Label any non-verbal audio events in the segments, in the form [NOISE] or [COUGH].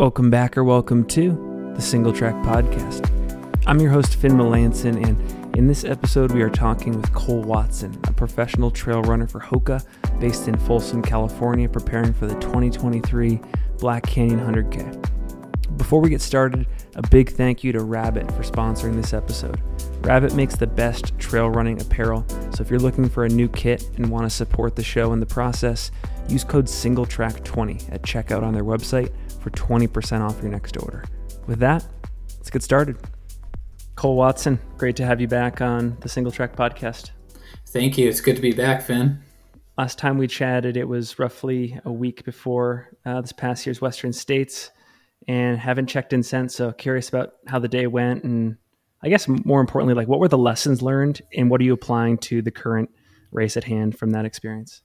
Welcome back or welcome to the Single Track Podcast. I'm your host, Finn Melanson, and in this episode, we are talking with Cole Watson, a professional trail runner for Hoka based in Folsom, California, preparing for the 2023 Black Canyon 100K. Before we get started, a big thank you to Rabbit for sponsoring this episode. Rabbit makes the best trail running apparel, so if you're looking for a new kit and want to support the show in the process, use code SingleTrack20 at checkout on their website for 20% off your next order. With that, let's get started. Cole Watson, great to have you back on the Single Track Podcast. Thank you. It's good to be back, Finn. Last time we chatted, it was roughly a week before uh, this past year's Western States, and haven't checked in since. So curious about how the day went, and I guess more importantly, like what were the lessons learned, and what are you applying to the current race at hand from that experience?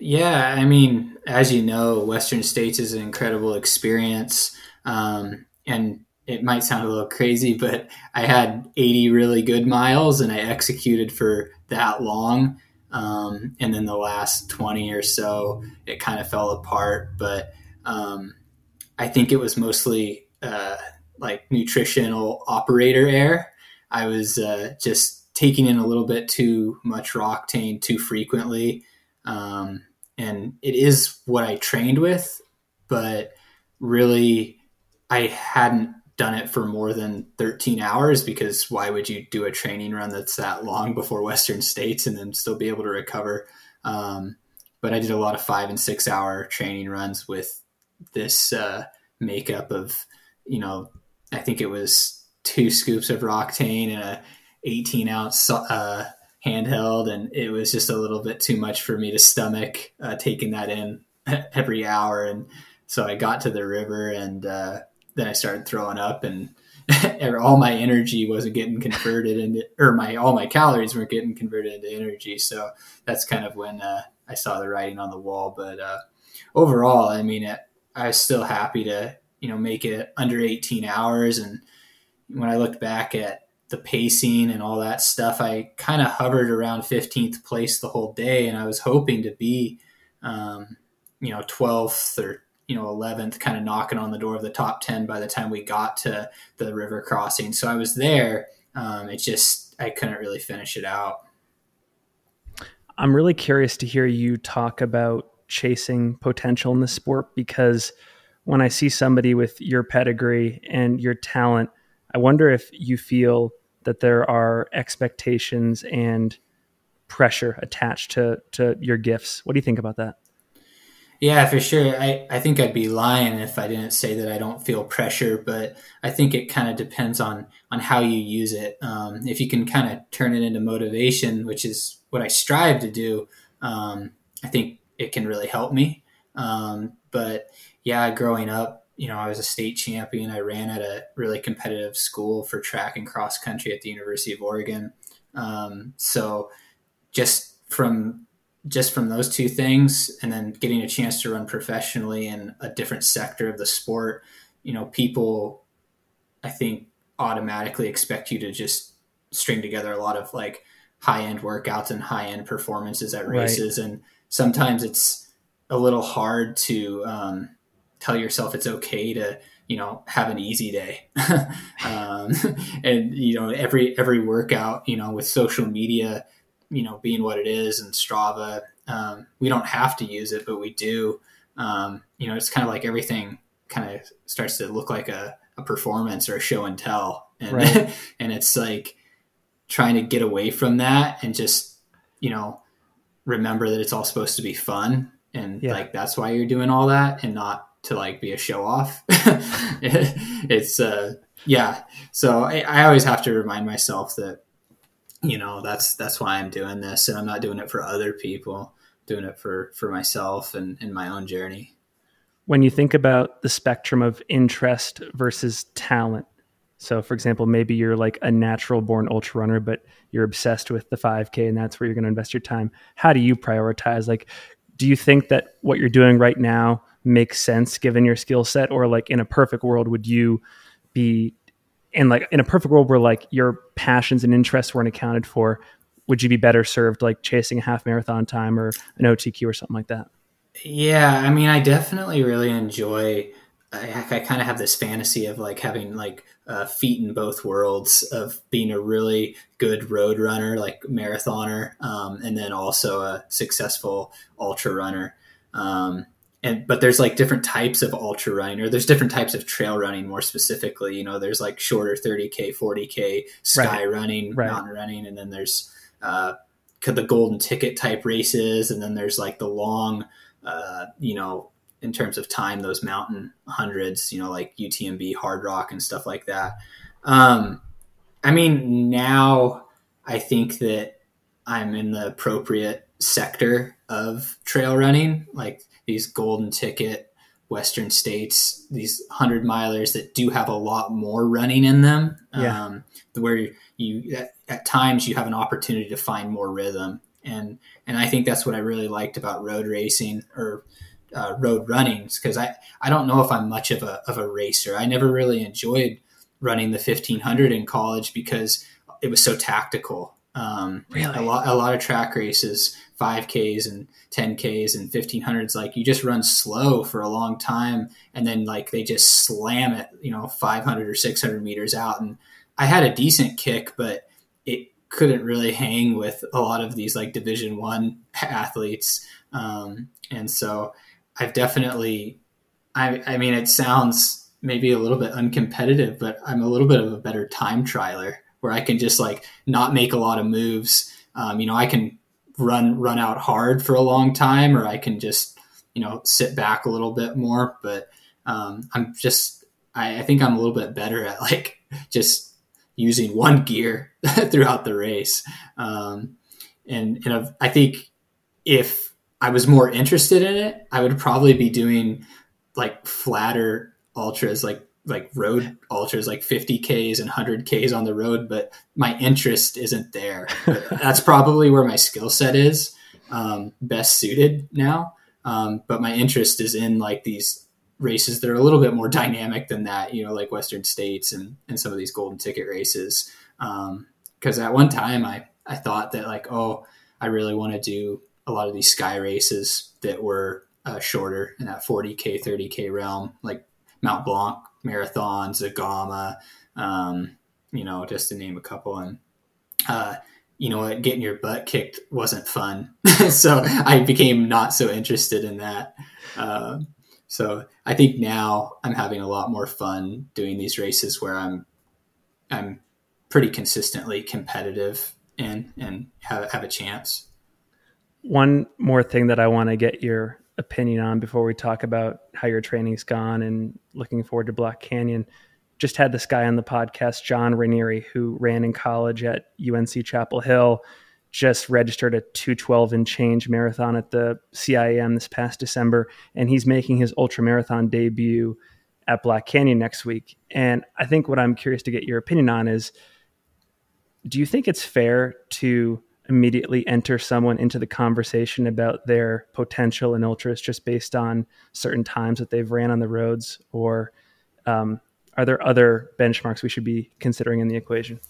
Yeah, I mean, as you know, Western States is an incredible experience. Um, and it might sound a little crazy, but I had 80 really good miles and I executed for that long. Um, and then the last 20 or so, it kind of fell apart. But um, I think it was mostly uh, like nutritional operator error. I was uh, just taking in a little bit too much Roctane too frequently um, and it is what I trained with, but really I hadn't done it for more than 13 hours because why would you do a training run that's that long before Western States and then still be able to recover? Um, but I did a lot of five and six hour training runs with this uh, makeup of, you know, I think it was two scoops of Roctane and a 18 ounce uh, handheld, and it was just a little bit too much for me to stomach uh, taking that in [LAUGHS] every hour. And so I got to the river, and uh, then I started throwing up, and [LAUGHS] all my energy wasn't getting converted into, or my all my calories weren't getting converted into energy. So that's kind of when uh, I saw the writing on the wall. But uh, overall, I mean, it, I was still happy to you know make it under 18 hours, and when I looked back at the pacing and all that stuff, I kind of hovered around 15th place the whole day, and I was hoping to be, um, you know, 12th or you know 11th, kind of knocking on the door of the top 10 by the time we got to the river crossing. So I was there. Um, it just I couldn't really finish it out. I'm really curious to hear you talk about chasing potential in the sport because when I see somebody with your pedigree and your talent I wonder if you feel that there are expectations and pressure attached to to your gifts. What do you think about that? Yeah, for sure. I, I think I'd be lying if I didn't say that I don't feel pressure, but I think it kind of depends on on how you use it. Um, if you can kind of turn it into motivation, which is what I strive to do, um, I think it can really help me. Um, but yeah, growing up, you know, I was a state champion. I ran at a really competitive school for track and cross country at the University of Oregon. Um, so just from just from those two things, and then getting a chance to run professionally in a different sector of the sport, you know, people, I think, automatically expect you to just string together a lot of like high end workouts and high end performances at races, right. and sometimes it's a little hard to um, tell yourself it's okay to you know have an easy day. [LAUGHS] Um, [LAUGHS] and you know every every workout you know with social media you know being what it is and strava um, we don't have to use it but we do. Um, you know it's kind of like everything kind of starts to look like a, a performance or a show and tell. And right. [LAUGHS] and it's like trying to get away from that and just you know remember that it's all supposed to be fun and yeah. like that's why you're doing all that and not to like be a show off. [LAUGHS] it's uh yeah. So I, I always have to remind myself that you know that's that's why I'm doing this, and I'm not doing it for other people. I'm doing it for for myself and in my own journey. When you think about the spectrum of interest versus talent, so, for example, maybe you're like a natural born ultra runner, but you're obsessed with the 5K and that's where you're going to invest your time. How do you prioritize? Like, do you think that what you're doing right now makes sense given your skill set or like in a perfect world would you be in like in a perfect world where like your passions and interests weren't accounted for would you be better served like chasing a half marathon time or an otq or something like that yeah i mean i definitely really enjoy I, I kind of have this fantasy of like having like uh, feet in both worlds of being a really good road runner, like marathoner, um, and then also a successful ultra runner. Um, and but there's like different types of ultra running, or there's different types of trail running more specifically. You know, there's like shorter 30k, 40k sky right. running, right. mountain running, and then there's uh, the golden ticket type races, and then there's like the long, uh, you know, in terms of time, those mountain hundreds, you know, like UTMB, Hardrock, and stuff like that. Um, I mean, now I think that I'm in the appropriate sector of trail running, like these golden ticket Western states, these hundred milers that do have a lot more running in them. Yeah. Um, where you at, at, times you have an opportunity to find more rhythm, and and I think that's what I really liked about road racing or uh, road runnings because I, I don't know if I'm much of a, of a racer. I never really enjoyed running the 1500 in college because it was so tactical. Um, really? A lot, a lot of track races, 5Ks and 10Ks and 1500s, like you just run slow for a long time and then like they just slam it, you know, 500 or 600 meters out. And I had a decent kick, but it couldn't really hang with a lot of these like division one athletes. Um, and so I've definitely, I, I mean, it sounds maybe a little bit uncompetitive, but I'm a little bit of a better time trialer where I can just like not make a lot of moves. Um, you know, I can run run out hard for a long time, or I can just you know sit back a little bit more. But um, I'm just, I, I think I'm a little bit better at like just using one gear [LAUGHS] throughout the race. Um, and and I think if I was more interested in it, I would probably be doing like flatter ultras, like like road ultras, like 50Ks and 100Ks on the road, but my interest isn't there. [LAUGHS] that's probably where my skill set is um, best suited now. Um, but my interest is in like these races that are a little bit more dynamic than that, you know, like Western States and, and some of these golden ticket races. Because um, at one time I, I thought that like, oh, I really want to do a lot of these sky races that were uh, shorter in that 40k 30k realm like Mont Blanc marathon Zegama um, you know just to name a couple. And uh, you know what? Getting your butt kicked wasn't fun. [LAUGHS] So i became not so interested in that. Uh, so i think now i'm having a lot more fun doing these races where i'm i'm pretty consistently competitive and and have, have a chance one more thing that I want to get your opinion on before we talk about how your training's gone and looking forward to Black Canyon. Just had this guy on the podcast, John Ranieri, who ran in college at UNC Chapel Hill, just registered a 212 and change marathon at the CIM this past December, and he's making his ultra marathon debut at Black Canyon next week. And I think what I'm curious to get your opinion on is do you think it's fair to immediately enter someone into the conversation about their potential in ultras just based on certain times that they've ran on the roads? Or um, are there other benchmarks we should be considering in the equation?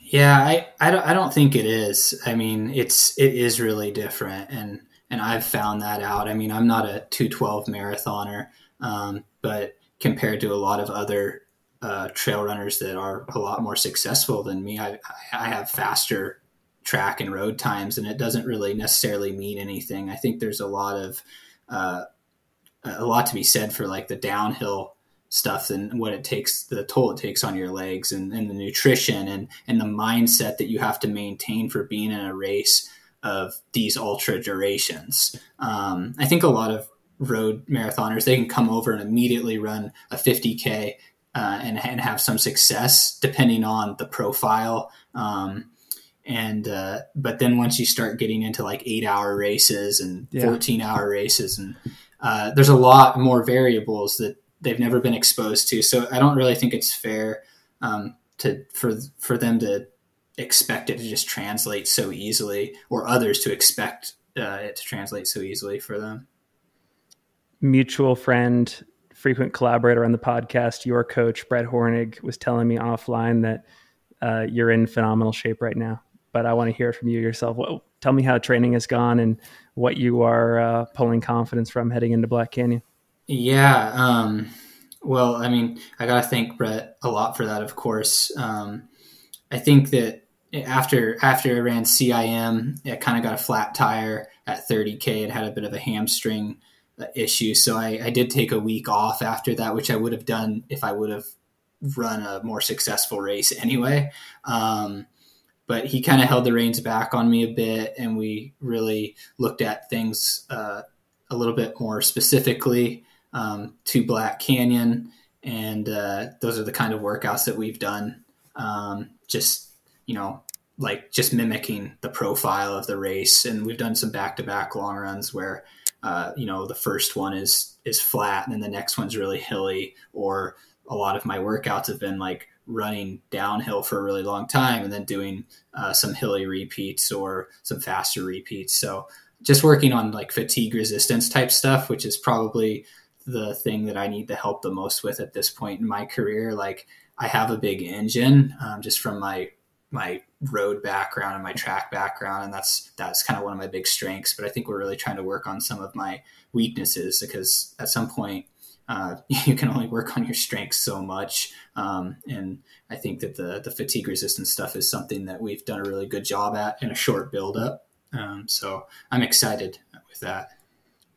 Yeah I, I don't, I don't think it is. I mean it's it is really different and and i've found that out. I mean i'm not a 212 marathoner um, but compared to a lot of other uh, trail runners that are a lot more successful than me I, I have faster track and road times, and it doesn't really necessarily mean anything. I think there's a lot of uh, a lot to be said for like the downhill stuff and what it takes, the toll it takes on your legs, and, and the nutrition and and the mindset that you have to maintain for being in a race of these ultra durations. Um, I think a lot of road marathoners they can come over and immediately run a 50k uh, and, and have some success depending on the profile um, and uh, but then once you start getting into like eight hour races and yeah. 14 hour races and uh, there's a lot more variables that they've never been exposed to. So i don't really think it's fair um, to for for them to expect it to just translate so easily or others to expect uh, it to translate so easily for them. Mutual friend frequent collaborator on the podcast your coach brett hornig was telling me offline that uh, you're in phenomenal shape right now but I want to hear from you yourself. What, tell me how training has gone and what you are uh, pulling confidence from heading into Black Canyon. Yeah, um, Well, I mean, I got to thank Brett a lot for that, of course. Um, I think that after after I ran CIM, I kind of got a flat tire at 30k. It had a bit of a hamstring uh, issue, so I, I did take a week off after that, which I would have done if I would have run a more successful race anyway. Um, but he kind of held the reins back on me a bit, and we really looked at things uh, a little bit more specifically um, to Black Canyon, and uh, those are the kind of workouts that we've done. Um, just you know, like just mimicking the profile of the race, and we've done some back-to-back long runs where uh, you know the first one is is flat, and then the next one's really hilly, or a lot of my workouts have been like running downhill for a really long time and then doing uh, some hilly repeats or some faster repeats. So just working on like fatigue resistance type stuff, which is probably the thing that I need to help the most with at this point in my career. Like I have a big engine um, just from my my road background and my track background, and that's that's kind of one of my big strengths. But I think we're really trying to work on some of my weaknesses because at some point uh, [LAUGHS] you can only work on your strengths so much. Um, and I think that the the fatigue resistance stuff is something that we've done a really good job at in a short buildup. Um, so I'm excited with that.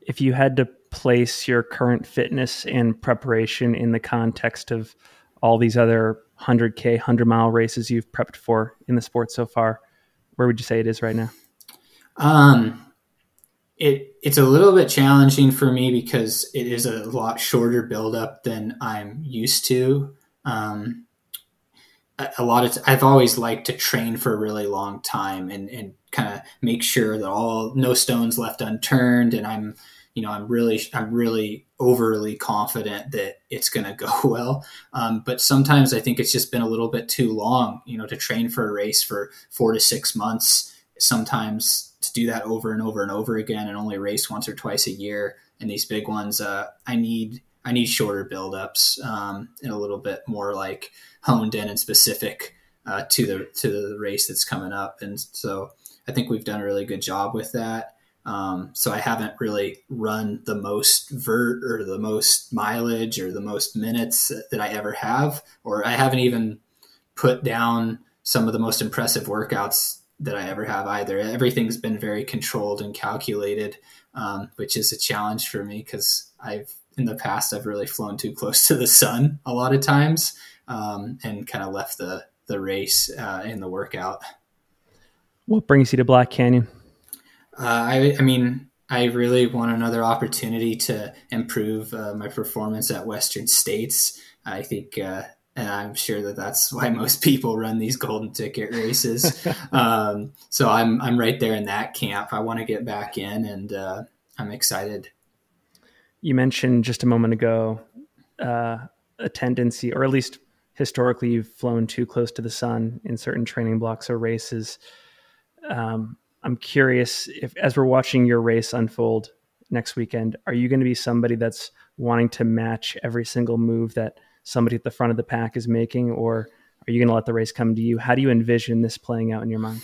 If you had to place your current fitness and preparation in the context of all these other 100k 100 mile races you've prepped for in the sport so far where would you say it is right now um it it's a little bit challenging for me because it is a lot shorter buildup than i'm used to um a, lot of i've always liked to train for a really long time and and kind of make sure that all no stones left unturned and i'm you know, I'm really, I'm really overly confident that it's going to go [LAUGHS] well. Um, but sometimes I think it's just been a little bit too long, you know, to train for a race for four to six months. Sometimes to do that over and over and over again and only race once or twice a year. And these big ones, uh, I need, I need shorter buildups um, and a little bit more like honed in and specific uh, to the to the race that's coming up. And so I think we've done a really good job with that. Um, so I haven't really run the most vert or the most mileage or the most minutes that I ever have, or I haven't even put down some of the most impressive workouts that I ever have either. Everything's been very controlled and calculated, um, which is a challenge for me because I've in the past I've really flown too close to the sun a lot of times um, and kind of left the the race uh, in the workout. What brings you to Black Canyon? Uh, I, I mean, I really want another opportunity to improve uh, my performance at Western States. I think, uh, and I'm sure that that's [LAUGHS] why most people run these golden ticket races. [LAUGHS] um, so I'm I'm right there in that camp. I want to get back in, and uh, I'm excited. You mentioned just a moment ago uh, a tendency, or at least historically, you've flown too close to the sun in certain training blocks or races. Um, I'm curious if, as we're watching your race unfold next weekend, are you going to be somebody that's wanting to match every single move that somebody at the front of the pack is making, or are you going to let the race come to you? How do you envision this playing out in your mind?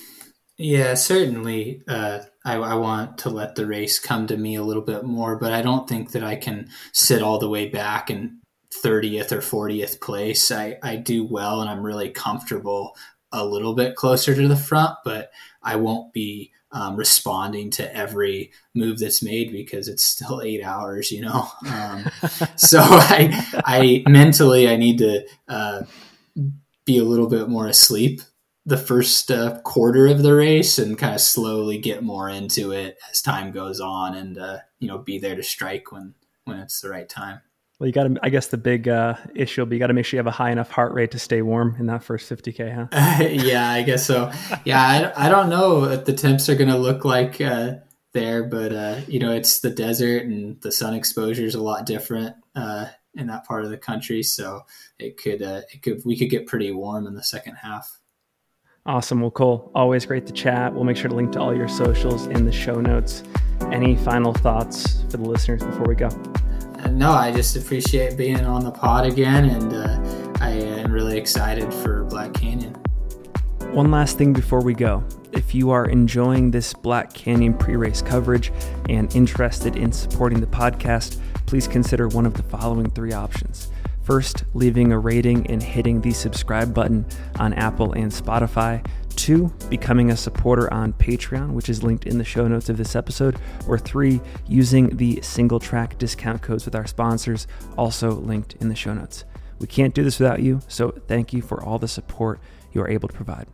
Yeah, certainly. Uh, I, I, want to let the race come to me a little bit more, but I don't think that I can sit all the way back in 30th or 40th place. I, I do well and I'm really comfortable a little bit closer to the front, but I won't be um, responding to every move that's made because it's still [LAUGHS] eight hours, you know. Um, [LAUGHS] so I, I mentally I need to uh, be a little bit more asleep the first uh, quarter of the race and kind of slowly get more into it as time goes on, and uh, you know be there to strike when when it's the right time. Well, you got to. I guess the big uh, issue will be you got to make sure you have a high enough heart rate to stay warm in that first 50k, huh? [LAUGHS] yeah, I guess so. Yeah, I, I don't know what the temps are going to look like uh, there, but uh, you know, it's the desert and the sun exposure is a lot different uh, in that part of the country, so it could uh, it could we could get pretty warm in the second half. Awesome. Well, Cole, always great to chat. We'll make sure to link to all your socials in the show notes. Any final thoughts for the listeners before we go? No, I just appreciate being on the pod again, and uh, I am really excited for Black Canyon. One last thing before we go. If you are enjoying this Black Canyon pre race coverage and interested in supporting the podcast, please consider one of the following three options. First, leaving a rating and hitting the subscribe button on Apple and Spotify. Two, becoming a supporter on Patreon, which is linked in the show notes of this episode. Or three, using the single track discount codes with our sponsors, also linked in the show notes. We can't do this without you, so thank you for all the support you are able to provide.